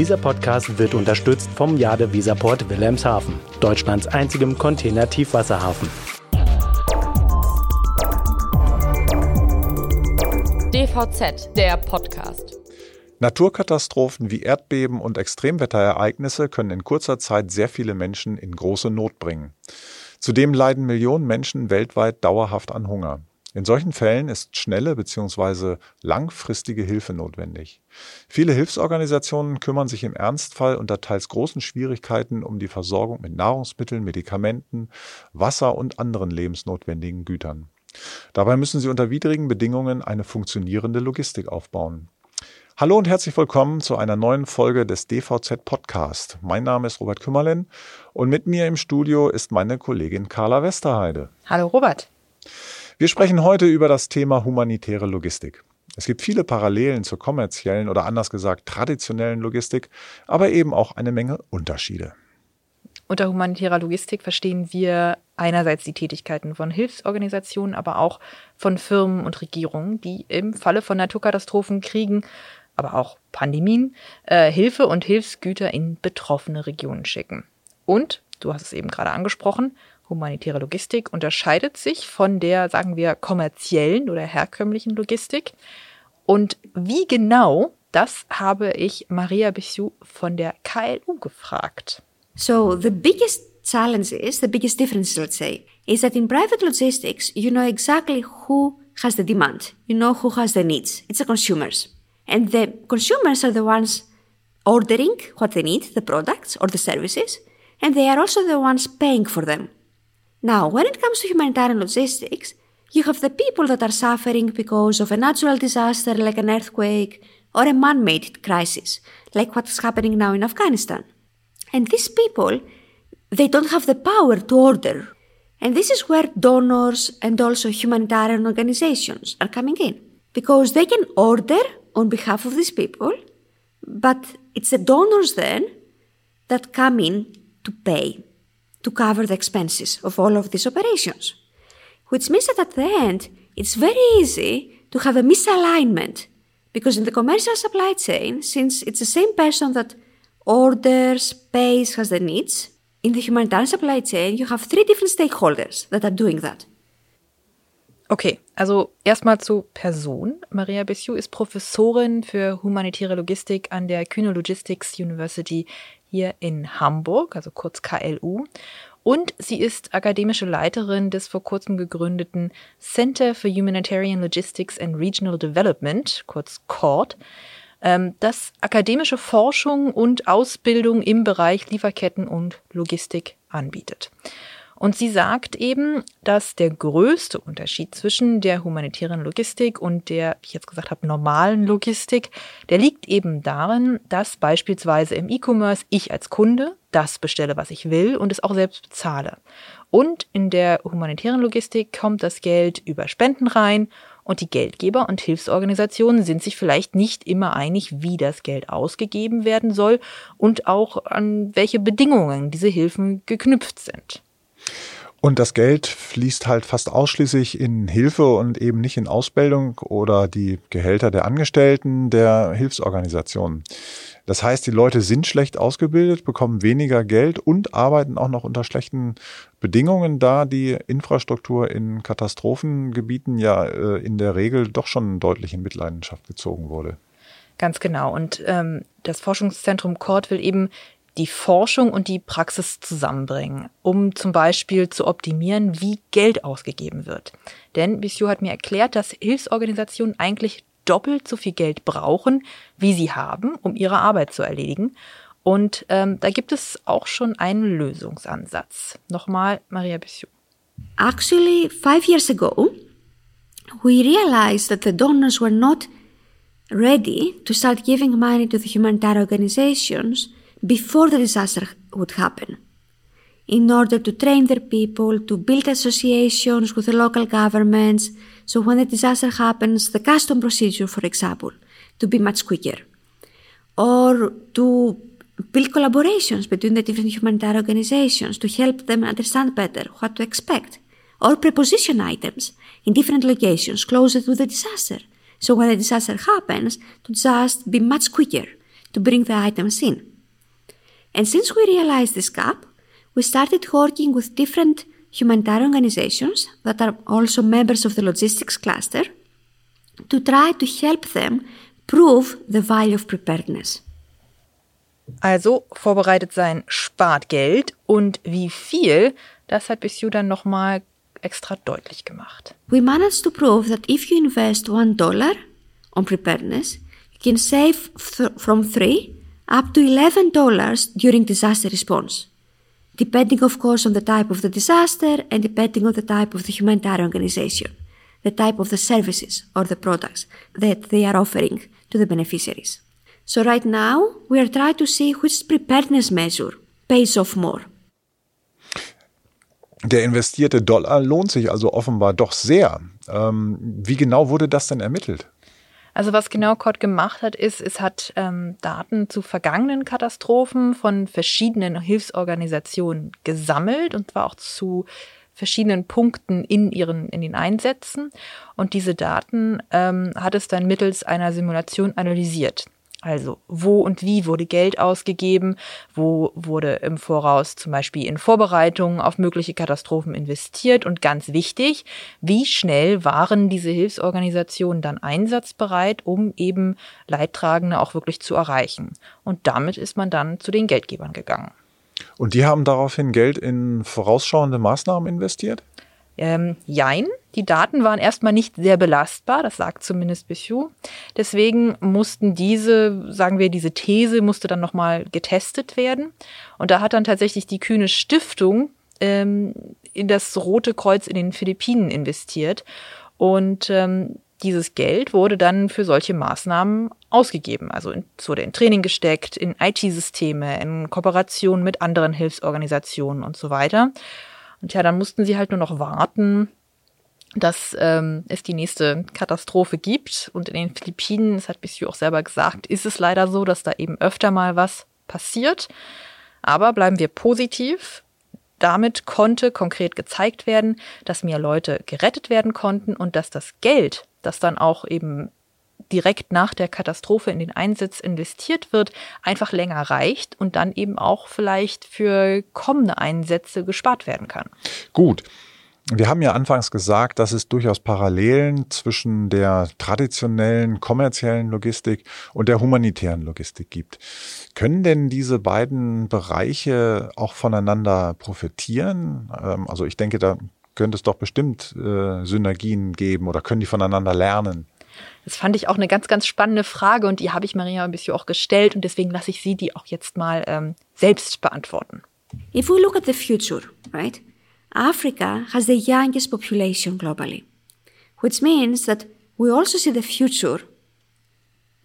Dieser Podcast wird unterstützt vom Jade Visaport Wilhelmshaven, Deutschlands einzigem Container-Tiefwasserhafen. DVZ, der Podcast. Naturkatastrophen wie Erdbeben und Extremwetterereignisse können in kurzer Zeit sehr viele Menschen in große Not bringen. Zudem leiden Millionen Menschen weltweit dauerhaft an Hunger. In solchen Fällen ist schnelle bzw. langfristige Hilfe notwendig. Viele Hilfsorganisationen kümmern sich im Ernstfall unter teils großen Schwierigkeiten um die Versorgung mit Nahrungsmitteln, Medikamenten, Wasser und anderen lebensnotwendigen Gütern. Dabei müssen sie unter widrigen Bedingungen eine funktionierende Logistik aufbauen. Hallo und herzlich willkommen zu einer neuen Folge des DVZ Podcast. Mein Name ist Robert Kümmerlen und mit mir im Studio ist meine Kollegin Carla Westerheide. Hallo Robert. Wir sprechen heute über das Thema humanitäre Logistik. Es gibt viele Parallelen zur kommerziellen oder anders gesagt traditionellen Logistik, aber eben auch eine Menge Unterschiede. Unter humanitärer Logistik verstehen wir einerseits die Tätigkeiten von Hilfsorganisationen, aber auch von Firmen und Regierungen, die im Falle von Naturkatastrophen, Kriegen, aber auch Pandemien äh, Hilfe und Hilfsgüter in betroffene Regionen schicken. Und, du hast es eben gerade angesprochen, humanitäre Logistik unterscheidet sich von der, sagen wir, kommerziellen oder herkömmlichen Logistik. Und wie genau, das habe ich Maria Bissiou von der KLU gefragt. So the biggest challenge is, the biggest difference, let's say, is that in private logistics, you know exactly who has the demand. You know who has the needs. It's the consumers. And the consumers are the ones ordering what they need, the products or the services, and they are also the ones paying for them. Now, when it comes to humanitarian logistics, you have the people that are suffering because of a natural disaster like an earthquake or a man made crisis, like what's happening now in Afghanistan. And these people, they don't have the power to order. And this is where donors and also humanitarian organizations are coming in. Because they can order on behalf of these people, but it's the donors then that come in to pay to cover the expenses of all of these operations. Which means that at the end, it's very easy to have a misalignment because in the commercial supply chain, since it's the same person that orders, pays, has the needs, in the humanitarian supply chain, you have three different stakeholders that are doing that. Okay, also erstmal zu Person. Maria Bessiou ist Professorin für humanitäre Logistik an der Kühne Logistics University hier in Hamburg, also kurz KLU. Und sie ist akademische Leiterin des vor kurzem gegründeten Center for Humanitarian Logistics and Regional Development, kurz CORD, ähm, das akademische Forschung und Ausbildung im Bereich Lieferketten und Logistik anbietet. Und sie sagt eben, dass der größte Unterschied zwischen der humanitären Logistik und der, wie ich jetzt gesagt habe, normalen Logistik, der liegt eben darin, dass beispielsweise im E-Commerce ich als Kunde das bestelle, was ich will und es auch selbst bezahle. Und in der humanitären Logistik kommt das Geld über Spenden rein und die Geldgeber und Hilfsorganisationen sind sich vielleicht nicht immer einig, wie das Geld ausgegeben werden soll und auch an welche Bedingungen diese Hilfen geknüpft sind. Und das Geld fließt halt fast ausschließlich in Hilfe und eben nicht in Ausbildung oder die Gehälter der Angestellten der Hilfsorganisationen. Das heißt, die Leute sind schlecht ausgebildet, bekommen weniger Geld und arbeiten auch noch unter schlechten Bedingungen, da die Infrastruktur in Katastrophengebieten ja äh, in der Regel doch schon deutlich in Mitleidenschaft gezogen wurde. Ganz genau. Und ähm, das Forschungszentrum Kort will eben die Forschung und die Praxis zusammenbringen, um zum Beispiel zu optimieren, wie Geld ausgegeben wird. Denn Bissiou hat mir erklärt, dass Hilfsorganisationen eigentlich doppelt so viel Geld brauchen, wie sie haben, um ihre Arbeit zu erledigen. Und ähm, da gibt es auch schon einen Lösungsansatz. Nochmal Maria Bissiou. Actually, five years ago, we realized that the donors were not ready to start giving money to the humanitarian organizations before the disaster would happen in order to train their people, to build associations with the local governments. So when a disaster happens, the custom procedure, for example, to be much quicker. Or to build collaborations between the different humanitarian organizations to help them understand better what to expect. Or preposition items in different locations closer to the disaster. So when a disaster happens, to just be much quicker to bring the items in. And since we realized this gap, we started working with different humanitarian organizations that are also members of the logistics cluster to try to help them prove the value of preparedness. Also vorbereitet sein spart Geld und wie viel, das hat Bissu dann nochmal extra deutlich gemacht. We managed to prove that if you invest one dollar on preparedness, you can save from three up to eleven dollars during disaster response, depending of course on the type of the disaster and depending on the type of the humanitarian organization, the type of the services or the products that they are offering to the beneficiaries. So right now we are trying to see which preparedness measure pays off more. Der investierte Dollar lohnt sich also offenbar doch sehr. Ähm, wie genau wurde das denn ermittelt? Also was genau COD gemacht hat, ist, es hat ähm, Daten zu vergangenen Katastrophen von verschiedenen Hilfsorganisationen gesammelt und zwar auch zu verschiedenen Punkten in ihren in den Einsätzen und diese Daten ähm, hat es dann mittels einer Simulation analysiert. Also wo und wie wurde Geld ausgegeben, wo wurde im Voraus zum Beispiel in Vorbereitungen auf mögliche Katastrophen investiert und ganz wichtig, wie schnell waren diese Hilfsorganisationen dann einsatzbereit, um eben Leidtragende auch wirklich zu erreichen. Und damit ist man dann zu den Geldgebern gegangen. Und die haben daraufhin Geld in vorausschauende Maßnahmen investiert? Ähm, jein, die Daten waren erstmal nicht sehr belastbar, das sagt zumindest Bichu. Deswegen mussten diese, sagen wir, diese These musste dann nochmal getestet werden. Und da hat dann tatsächlich die Kühne Stiftung ähm, in das Rote Kreuz in den Philippinen investiert. Und ähm, dieses Geld wurde dann für solche Maßnahmen ausgegeben. Also es wurde in Training gesteckt, in IT-Systeme, in Kooperation mit anderen Hilfsorganisationen und so weiter. Und ja, dann mussten sie halt nur noch warten, dass ähm, es die nächste Katastrophe gibt. Und in den Philippinen, das hat Bissu auch selber gesagt, ist es leider so, dass da eben öfter mal was passiert. Aber bleiben wir positiv. Damit konnte konkret gezeigt werden, dass mehr Leute gerettet werden konnten und dass das Geld, das dann auch eben direkt nach der Katastrophe in den Einsatz investiert wird, einfach länger reicht und dann eben auch vielleicht für kommende Einsätze gespart werden kann. Gut. Wir haben ja anfangs gesagt, dass es durchaus Parallelen zwischen der traditionellen kommerziellen Logistik und der humanitären Logistik gibt. Können denn diese beiden Bereiche auch voneinander profitieren? Ähm, also ich denke, da könnte es doch bestimmt äh, Synergien geben oder können die voneinander lernen? Das fand ich auch eine ganz, ganz spannende Frage und die habe ich Maria ein bisschen auch gestellt und deswegen lasse ich sie die auch jetzt mal ähm, selbst beantworten. If we look at the future, right? Africa has the youngest population globally, which means that we also see the future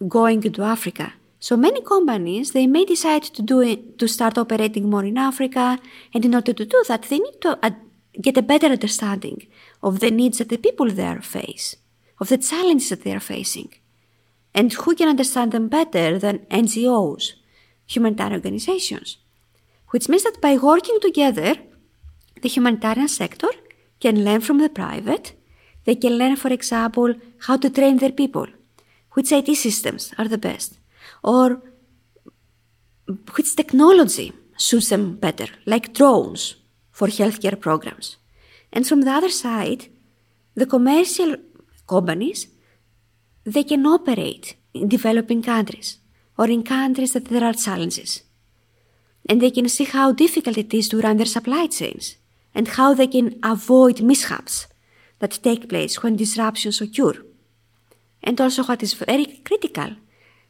going into Africa. So many companies they may decide to do it, to start operating more in Africa, and in order to do that, they need to uh, get a better understanding of the needs that the people there face of the challenges that they are facing. And who can understand them better than NGOs, humanitarian organizations? Which means that by working together, the humanitarian sector can learn from the private. They can learn, for example, how to train their people, which IT systems are the best, or which technology suits them better, like drones for healthcare programs. And from the other side, the commercial companies, they can operate in developing countries or in countries that there are challenges. And they can see how difficult it is to run their supply chains and how they can avoid mishaps that take place when disruptions occur. And also what is very critical,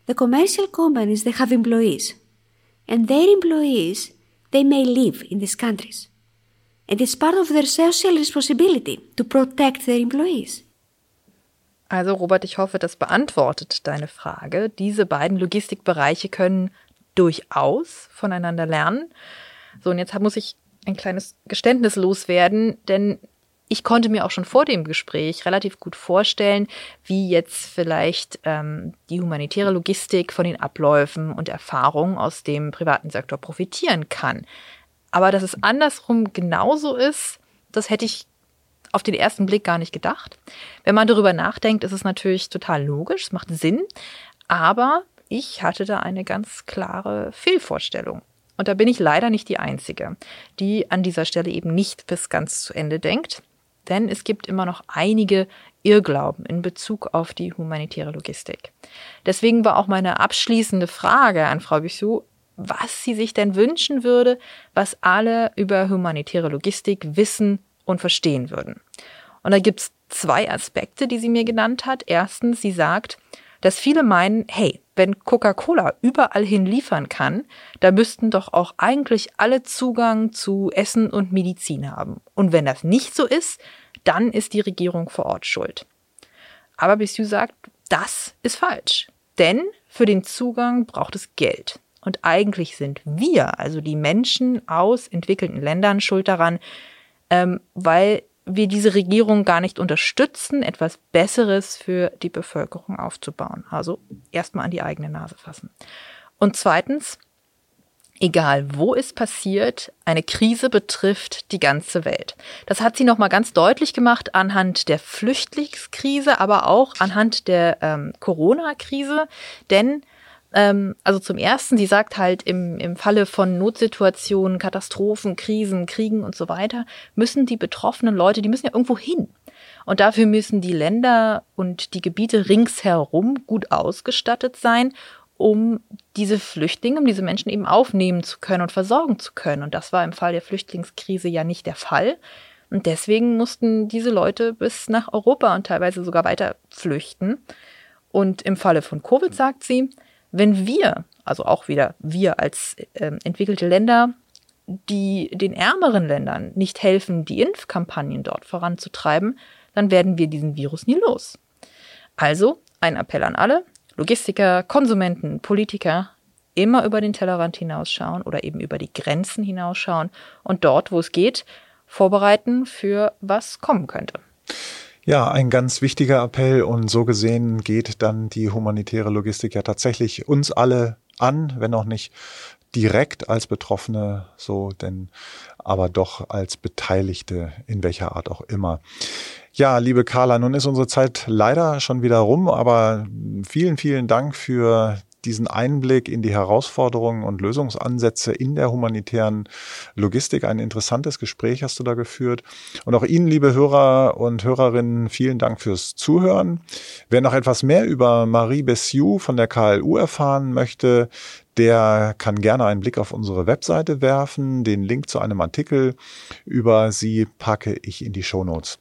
the commercial companies, they have employees. And their employees, they may live in these countries. And it's part of their social responsibility to protect their employees. Also Robert, ich hoffe, das beantwortet deine Frage. Diese beiden Logistikbereiche können durchaus voneinander lernen. So, und jetzt muss ich ein kleines Geständnis loswerden, denn ich konnte mir auch schon vor dem Gespräch relativ gut vorstellen, wie jetzt vielleicht ähm, die humanitäre Logistik von den Abläufen und Erfahrungen aus dem privaten Sektor profitieren kann. Aber dass es andersrum genauso ist, das hätte ich auf den ersten Blick gar nicht gedacht. Wenn man darüber nachdenkt, ist es natürlich total logisch, es macht Sinn. Aber ich hatte da eine ganz klare Fehlvorstellung. Und da bin ich leider nicht die Einzige, die an dieser Stelle eben nicht bis ganz zu Ende denkt. Denn es gibt immer noch einige Irrglauben in Bezug auf die humanitäre Logistik. Deswegen war auch meine abschließende Frage an Frau Bissou, was sie sich denn wünschen würde, was alle über humanitäre Logistik wissen und verstehen würden. Und da gibt's zwei Aspekte, die sie mir genannt hat. Erstens, sie sagt, dass viele meinen, hey, wenn Coca-Cola überall hin liefern kann, da müssten doch auch eigentlich alle Zugang zu Essen und Medizin haben. Und wenn das nicht so ist, dann ist die Regierung vor Ort schuld. Aber Bissu sagt, das ist falsch. Denn für den Zugang braucht es Geld. Und eigentlich sind wir, also die Menschen aus entwickelten Ländern, schuld daran, ähm, weil wir diese Regierung gar nicht unterstützen, etwas Besseres für die Bevölkerung aufzubauen. Also erstmal an die eigene Nase fassen. Und zweitens, egal wo es passiert, eine Krise betrifft die ganze Welt. Das hat sie nochmal ganz deutlich gemacht anhand der Flüchtlingskrise, aber auch anhand der ähm, Corona-Krise. Denn also zum Ersten, sie sagt halt, im, im Falle von Notsituationen, Katastrophen, Krisen, Kriegen und so weiter, müssen die betroffenen Leute, die müssen ja irgendwo hin. Und dafür müssen die Länder und die Gebiete ringsherum gut ausgestattet sein, um diese Flüchtlinge, um diese Menschen eben aufnehmen zu können und versorgen zu können. Und das war im Fall der Flüchtlingskrise ja nicht der Fall. Und deswegen mussten diese Leute bis nach Europa und teilweise sogar weiter flüchten. Und im Falle von Covid sagt sie, wenn wir, also auch wieder wir als äh, entwickelte Länder, die den ärmeren Ländern nicht helfen, die Impfkampagnen dort voranzutreiben, dann werden wir diesen Virus nie los. Also ein Appell an alle, Logistiker, Konsumenten, Politiker, immer über den Tellerrand hinausschauen oder eben über die Grenzen hinausschauen und dort, wo es geht, vorbereiten für was kommen könnte. Ja, ein ganz wichtiger Appell und so gesehen geht dann die humanitäre Logistik ja tatsächlich uns alle an, wenn auch nicht direkt als Betroffene so, denn aber doch als Beteiligte in welcher Art auch immer. Ja, liebe Carla, nun ist unsere Zeit leider schon wieder rum, aber vielen, vielen Dank für diesen Einblick in die Herausforderungen und Lösungsansätze in der humanitären Logistik. Ein interessantes Gespräch hast du da geführt. Und auch Ihnen, liebe Hörer und Hörerinnen, vielen Dank fürs Zuhören. Wer noch etwas mehr über Marie Bessiou von der KLU erfahren möchte, der kann gerne einen Blick auf unsere Webseite werfen. Den Link zu einem Artikel über sie packe ich in die Show Notes.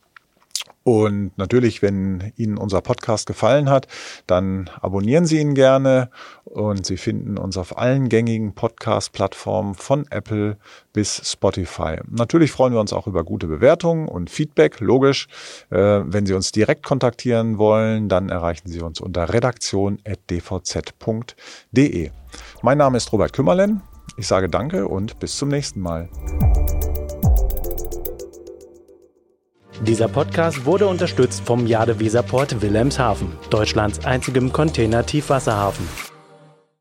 Und natürlich, wenn Ihnen unser Podcast gefallen hat, dann abonnieren Sie ihn gerne und Sie finden uns auf allen gängigen Podcast-Plattformen von Apple bis Spotify. Natürlich freuen wir uns auch über gute Bewertungen und Feedback, logisch. Äh, wenn Sie uns direkt kontaktieren wollen, dann erreichen Sie uns unter redaktion.dvz.de. Mein Name ist Robert Kümmerlen. Ich sage danke und bis zum nächsten Mal. Dieser Podcast wurde unterstützt vom Jade Weserport Wilhelmshaven, Deutschlands einzigem Container-Tiefwasserhafen.